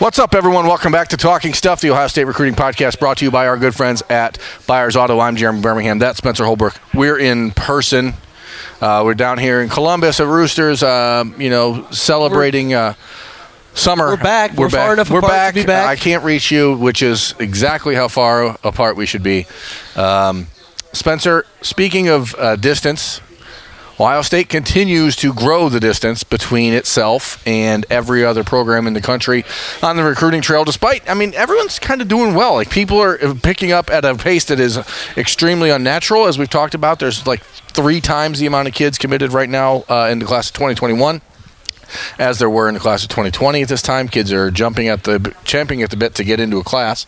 What's up, everyone? Welcome back to Talking Stuff, the Ohio State Recruiting Podcast, brought to you by our good friends at Byers Auto. I'm Jeremy Birmingham. That's Spencer Holbrook. We're in person. Uh, we're down here in Columbus at Roosters, uh, you know, celebrating uh, summer. We're back. We're far enough We're back. back. I can't reach you, which is exactly how far apart we should be. Um, Spencer, speaking of uh, distance, Ohio State continues to grow the distance between itself and every other program in the country on the recruiting trail. Despite, I mean, everyone's kind of doing well. Like people are picking up at a pace that is extremely unnatural, as we've talked about. There's like three times the amount of kids committed right now uh, in the class of 2021 as there were in the class of 2020 at this time. Kids are jumping at the champing at the bit to get into a class,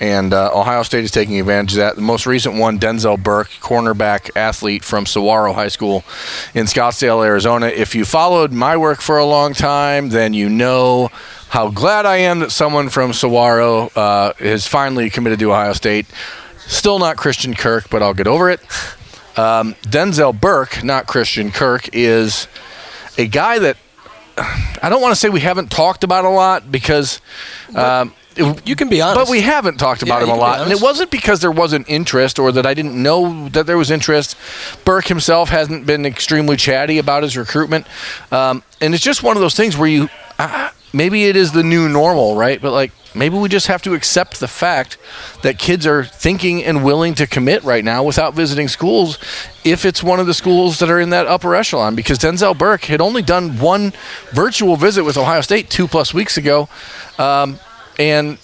and uh, Ohio State is taking advantage of that. The most recent one, Denzel Burke, cornerback athlete from Saguaro High School in Scottsdale, Arizona. If you followed my work for a long time, then you know how glad I am that someone from Saguaro uh, has finally committed to Ohio State. Still not Christian Kirk, but I'll get over it. Um, Denzel Burke, not Christian Kirk, is a guy that I don't want to say we haven't talked about a lot because um, it- You can be honest. but we haven't talked about Yeah, him a lot, and it wasn't because there wasn't interest or that I didn't know that there was interest. Burke himself hasn't been extremely chatty about his recruitment, um, and it's just one of those things where you uh, maybe it is the new normal, right? But like maybe we just have to accept the fact that kids are thinking and willing to commit right now without visiting schools if it's one of the schools that are in that upper echelon because Denzel Burke had only done one virtual visit with Ohio State two plus weeks ago um, and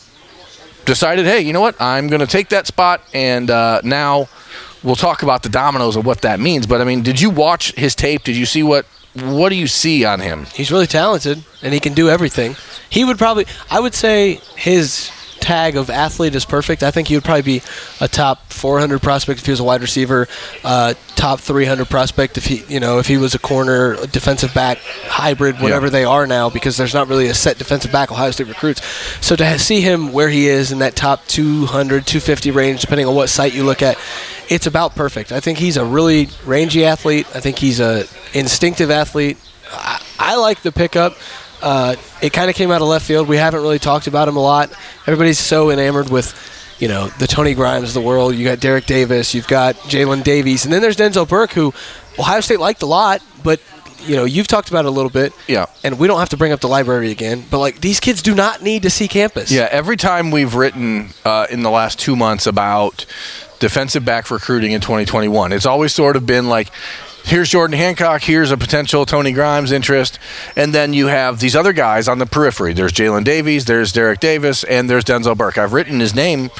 decided, hey, you know what? I'm going to take that spot, and uh, now we'll talk about the dominoes of what that means. But I mean, did you watch his tape? Did you see what? What do you see on him? He's really talented and he can do everything. He would probably, I would say, his tag of athlete is perfect. I think he would probably be a top 400 prospect if he was a wide receiver, uh, top 300 prospect if he, you know, if he was a corner, a defensive back, hybrid, whatever Yeah. they are now, because there's not really a set defensive back Ohio State recruits. So to see him where he is in that top 200, 250 range, depending on what site you look at, it's about perfect. I think he's a really rangy athlete. I think he's a instinctive athlete. I, I like the pickup. Uh, it kind of came out of left field. We haven't really talked about him a lot. Everybody's so enamored with, you know, the Tony Grimes of the world. You got Derek Davis. You've got Jalen Davies, and then there's Denzel Burke, who Ohio State liked a lot, but you know, you've talked about it a little bit. Yeah. And we don't have to bring up the library again, but like these kids do not need to see campus. Yeah, every time we've written uh, in the last two months about defensive back recruiting in 2021, it's always sort of been like, here's Jordan Hancock, here's a potential Tony Grimes interest, and then you have these other guys on the periphery. There's Jalen Davies, there's Derek Davis, and there's Denzel Burke. I've written his name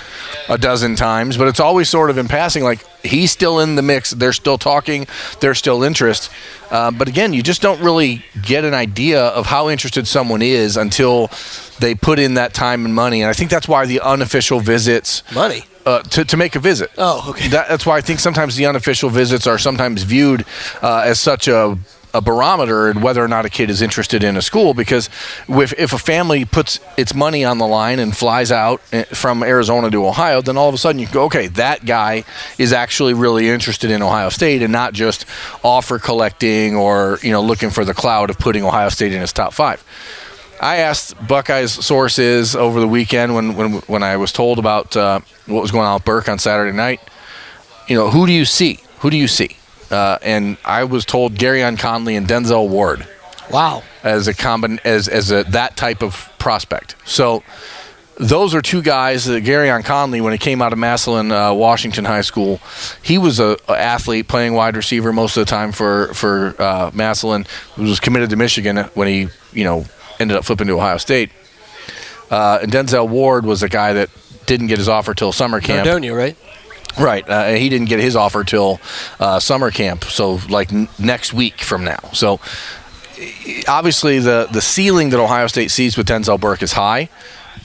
a dozen times, but it's always sort of in passing, like he's still in the mix. They're still talking. There's still interest. Uh, but again, you just don't really get an idea of how interested someone is until they put in that time and money. And I think that's why the unofficial visits Money. uh, to, to make a visit. Oh, okay. That, that's why I think sometimes the unofficial visits are sometimes viewed uh, as such a, a barometer in whether or not a kid is interested in a school. Because if, if a family puts its money on the line and flies out eh, from Arizona to Ohio, then all of a sudden you go, okay, that guy is actually really interested in Ohio State and not just offer collecting or you know looking for the cloud of putting Ohio State in his top five. I asked Buckeyes sources over the weekend when when, when I was told about uh, what was going on with Burke on Saturday night. You know, who do you see? Who do you see? Uh, and I was told Gareon Conley and Denzel Ward Wow. as a combin as as a that type of prospect. So those are two guys. Uh, Gareon Conley, when he came out of Massillon, uh, Washington High School, he was a, a athlete playing wide receiver most of the time for for uh, Massillon. He was committed to Michigan when he you know ended up flipping to Ohio State. Uh, and Denzel Ward was a guy that didn't get his offer till summer camp. Nordonia, right? Right. Uh, he didn't get his offer till uh, summer camp, so like n- next week from now. So obviously the the ceiling that Ohio State sees with Denzel Burke is high.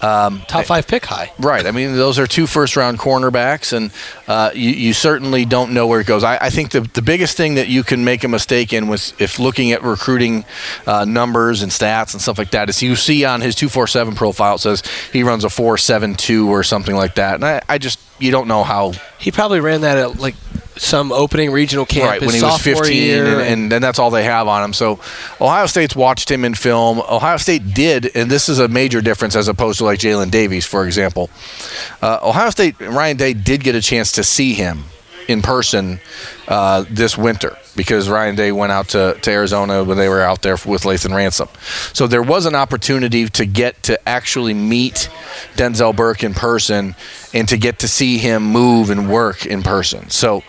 Um, Top five pick high. Right. I mean, those are two first round cornerbacks, and uh, you, you certainly don't know where it goes. I, I think the, the biggest thing that you can make a mistake in with if looking at recruiting uh, numbers and stats and stuff like that is you see on his 247 profile it says he runs a 472 or something like that. And I, I just, you don't know how. He probably ran that at like some opening regional camp right when he was 15 year, and, and then that's all they have on him. So ohio state's watched him in film. Ohio state did and this is a major difference as opposed to like jalen davies for example. Uh, ohio state ryan day did get a chance to see him in person uh, this winter because Ryan Day went out to, to Arizona when they were out there with Lathan Ransom. So there was an opportunity to get to actually meet Denzel Burke in person and to get to see him move and work in person. So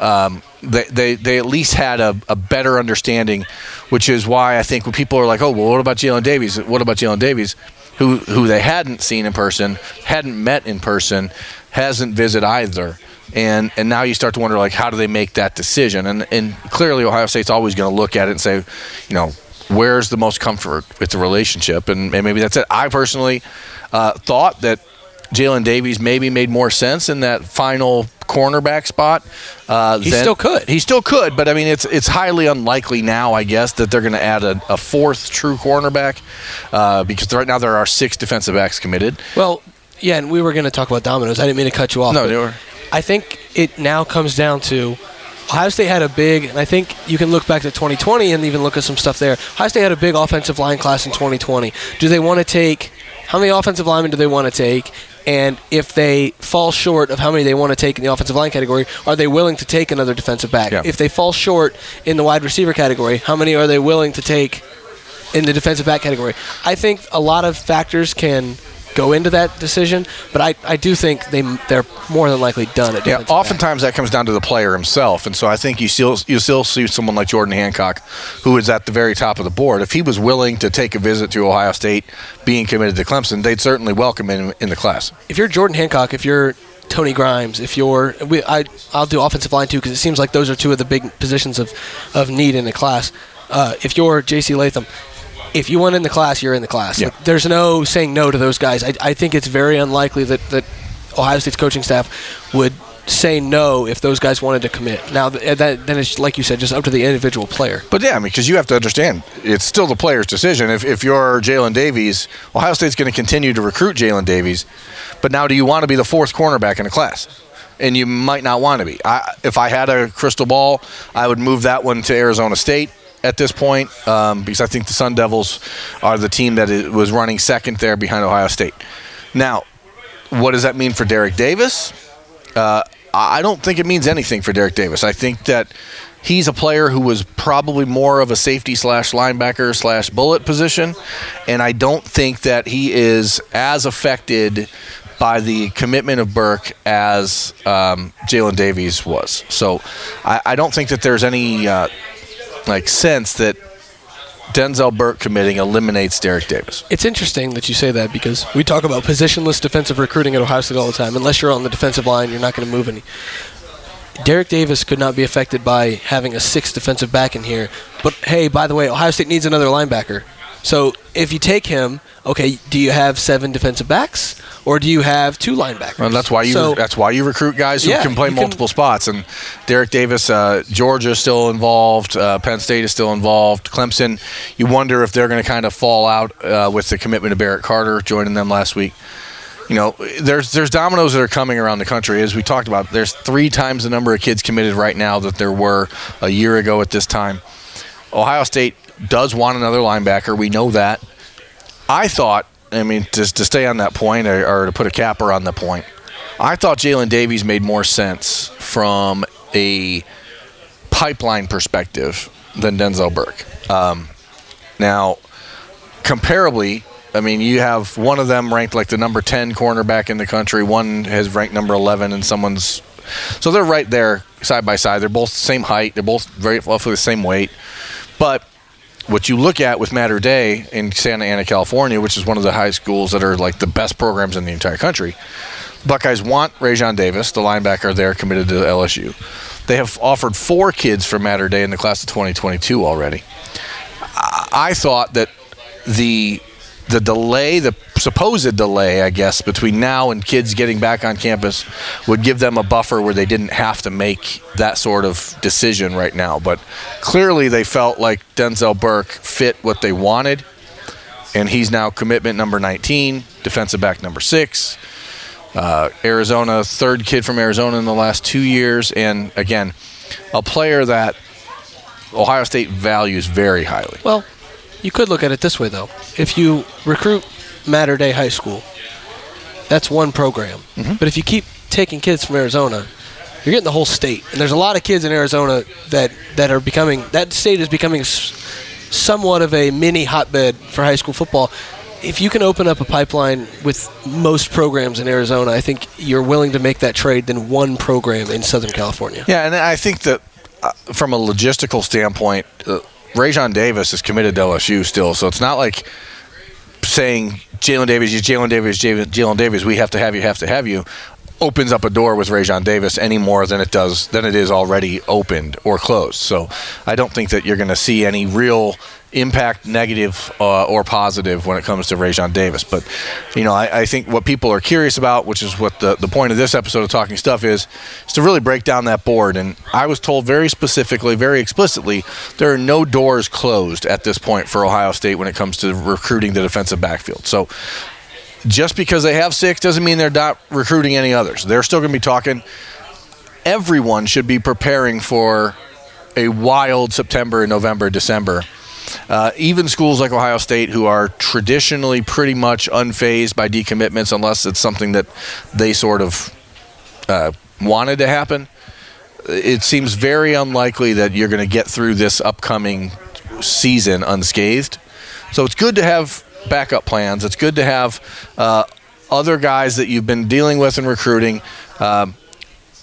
um, they, they, they at least had a, a better understanding, which is why I think when people are like, oh, well, what about Jalen Davies? What about Jalen Davies? Who, who they hadn't seen in person, hadn't met in person, hasn't visited either and and now you start to wonder like how do they make that decision and and clearly ohio state's always going to look at it and say you know where's the most comfort with the relationship and, and maybe that's it i personally uh, thought that jalen davies maybe made more sense in that final cornerback spot uh, he still could he still could but i mean it's it's highly unlikely now i guess that they're going to add a, a, fourth true cornerback uh, because right now there are six defensive backs committed well yeah, and we were going to talk about dominoes. I didn't mean to cut you off. No, they were. I think it now comes down to Ohio State had a big, and I think you can look back to 2020 and even look at some stuff there. Ohio State had a big offensive line class in 2020. Do they want to take, how many offensive linemen do they want to take? And if they fall short of how many they want to take in the offensive line category, are they willing to take another defensive back? Yeah. If they fall short in the wide receiver category, how many are they willing to take in the defensive back category? I think a lot of factors can go into that decision. But I, I do think they they're more than likely done at. Yeah, oftentimes back. that comes down to the player himself, and so I think you still you still see someone like Jordan Hancock, who is at the very top of the board. If he was willing to take a visit to Ohio State, being committed to Clemson, they'd certainly welcome him in the class. If you're Jordan Hancock, if you're Tony Grimes, if you're, we, I, I'll do offensive line too because it seems like those are two of the big positions of, of need in the class. Uh, if you're J.C. Latham, if you want in the class, you're in the class. Yeah. Like, there's no saying no to those guys. I, I think it's very unlikely that, that Ohio State's coaching staff would say no if those guys wanted to commit. Now, that, then it's like you said, just up to the individual player. But yeah, I mean, because you have to understand, it's still the player's decision. If, if you're Jalen Davies, Ohio State's going to continue to recruit Jalen Davies. But now, do you want to be the fourth cornerback in a class? And you might not want to be. I, if I had a crystal ball, I would move that one to Arizona State at this point um, because I think the Sun Devils are the team that was running second there behind Ohio State. Now, what does that mean for Derek Davis? Uh, I don't think it means anything for Derek Davis. I think that he's a player who was probably more of a safety slash linebacker slash bullet position, and I don't think that he is as affected by the commitment of Burke as um, Jalen Davies was. So I, I, don't think that there's any uh, like sense that Denzel Burke committing eliminates Derek Davis. It's interesting that you say that because we talk about positionless defensive recruiting at Ohio State all the time. Unless you're on the defensive line, you're not going to move any. Derek Davis could not be affected by having a sixth defensive back in here. But hey, by the way, Ohio State needs another linebacker. So if you take him, okay, do you have seven defensive backs or do you have two linebackers? Well, that's why you so, that's why you recruit guys who yeah, can play multiple can, spots. And Derek Davis, uh, Georgia is still involved. Uh, Penn State is still involved. Clemson, you wonder if they're going to kind of fall out uh, with the commitment of Barrett Carter joining them last week. You know, there's there's dominoes that are coming around the country. As we talked about, there's three times the number of kids committed right now that there were a year ago at this time. Ohio State does want another linebacker. We know that. I thought, I mean, just to stay on that point or, or to put a capper on the point, I thought Jalen Davies made more sense from a pipeline perspective than Denzel Burke. Um, now, comparably, I mean, you have one of them ranked like the number 10 cornerback in the country, one has ranked number 11, and someone's. So they're right there side by side. They're both the same height, they're both very roughly the same weight. But what you look at with Mater Dei in Santa Ana, California, which is one of the high schools that are like the best programs in the entire country, Buckeyes want Raesjon Davis, the linebacker there, committed to LSU. They have offered four kids from Mater Dei in the class of 2022 already. I thought that the the delay, the supposed delay, I guess, between now and kids getting back on campus would give them a buffer where they didn't have to make that sort of decision right now. But clearly, they felt like Denzel Burke fit what they wanted, and he's now commitment number 19, defensive back number six. uh, Arizona, third kid from Arizona in the last two years, and again, a player that Ohio State values very highly. Well, you could look at it this way, though. If you recruit Mater Dei High School, that's one program. Mm-hmm. But if you keep taking kids from Arizona, you're getting the whole state. And there's a lot of kids in Arizona that, that are becoming, that state is becoming somewhat of a mini hotbed for high school football. If you can open up a pipeline with most programs in Arizona, I think you're willing to make that trade than one program in Southern California. Yeah, and I think that uh, from a logistical standpoint, uh, Raesjon Davis is committed to LSU still, so it's not like saying Jalen Davis, Jalen Davis, Jalen Davis, we have to have you, have to have you, opens up a door with Raesjon Davis any more than it does than it is already opened or closed. So I don't think that you're going to see any real impact, negative uh, or positive, when it comes to Raesjon Davis. But you know, I, I, think what people are curious about, which is what the, the point of this episode of Talking Stuff is, is to really break down that board. And I was told very specifically, very explicitly, there are no doors closed at this point for Ohio State when it comes to recruiting the defensive backfield. So just because they have six doesn't mean they're not recruiting any others. They're still going to be talking. Everyone should be preparing for a wild September, November, December. Uh, even schools like Ohio State, who are traditionally pretty much unfazed by decommitments, unless it's something that they sort of uh, wanted to happen, it seems very unlikely that you're going to get through this upcoming season unscathed. So it's good to have backup plans. It's good to have uh, other guys that you've been dealing with in recruiting, um,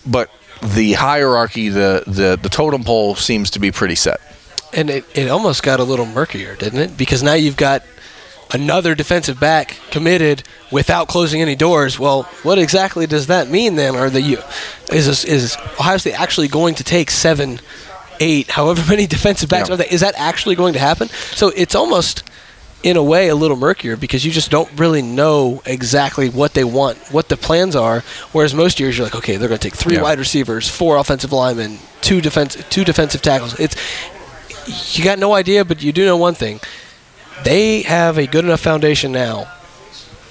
but the hierarchy, the, the the totem pole seems to be pretty set. And it, it almost got a little murkier, didn't it? Because now you've got another defensive back committed without closing any doors. Well, what exactly does that mean then? Are the is is Ohio State actually going to take seven, eight, however many defensive backs yeah. are they? Is that actually going to happen? So it's almost in a way a little murkier because you just don't really know exactly what they want, what the plans are. Whereas most years you're like, okay, they're going to take three yeah. wide receivers, four offensive linemen, two defense, two defensive tackles. It's you got no idea, but you do know one thing: they have a good enough foundation now.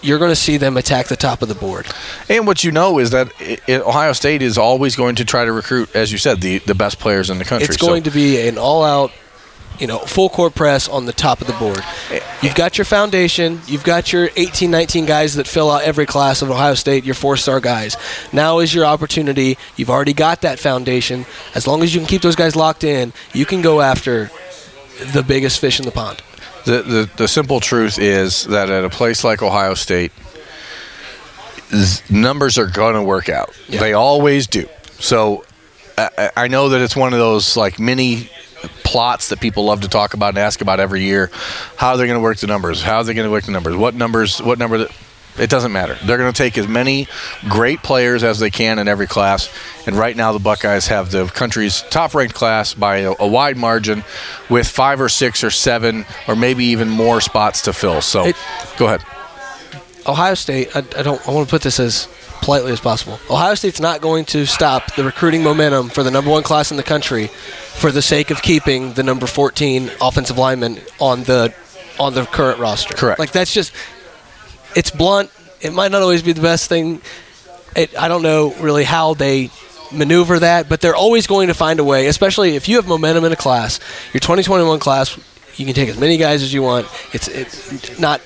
You're going to see them attack the top of the board. And what you know is that it, Ohio State is always going to try to recruit, as you said, the, the best players in the country. It's going so. to be an all-out you know, full court press on the top of the board. You've got your foundation. You've got your 18, 19 guys that fill out every class of Ohio State, your four star guys. Now is your opportunity. You've already got that foundation. As long as you can keep those guys locked in, you can go after the biggest fish in the pond. The, the, the simple truth is that at a place like Ohio State, numbers are going to work out. Yeah. They always do. So I know that it's one of those like mini plots that people love to talk about and ask about every year. How they're they going to work the numbers? How are they going to work the numbers? What numbers? What number? That, it doesn't matter. They're going to take as many great players as they can in every class. And right now, the Buckeyes have the country's top ranked class by a, a, wide margin with five or six or seven or maybe even more spots to fill. So it, go ahead. Ohio State, I, I don't I want to put this as politely as possible. Ohio State's not going to stop the recruiting momentum for the number one class in the country for the sake of keeping the number 14 offensive lineman on the on the current roster. Correct. Like that's just it's blunt. It might not always be the best thing. It, I don't know really how they maneuver that, but they're always going to find a way. Especially if you have momentum in a class, your 2021 class, you can take as many guys as you want. It's it's not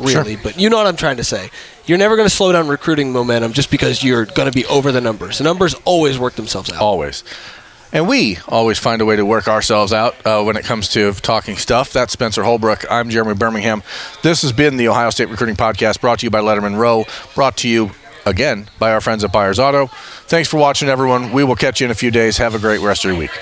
really, sure. but you know what I'm trying to say. You're never going to slow down recruiting momentum just because you're going to be over the numbers. The numbers always work themselves out. Always. And we always find a way to work ourselves out uh, when it comes to talking stuff. That's Spencer Holbrook. I'm Jeremy Birmingham. This has been the Ohio State Recruiting Podcast brought to you by Lettermen Row, brought to you again by our friends at Byers Auto. Thanks for watching, everyone. We will catch you in a few days. Have a great rest of your week.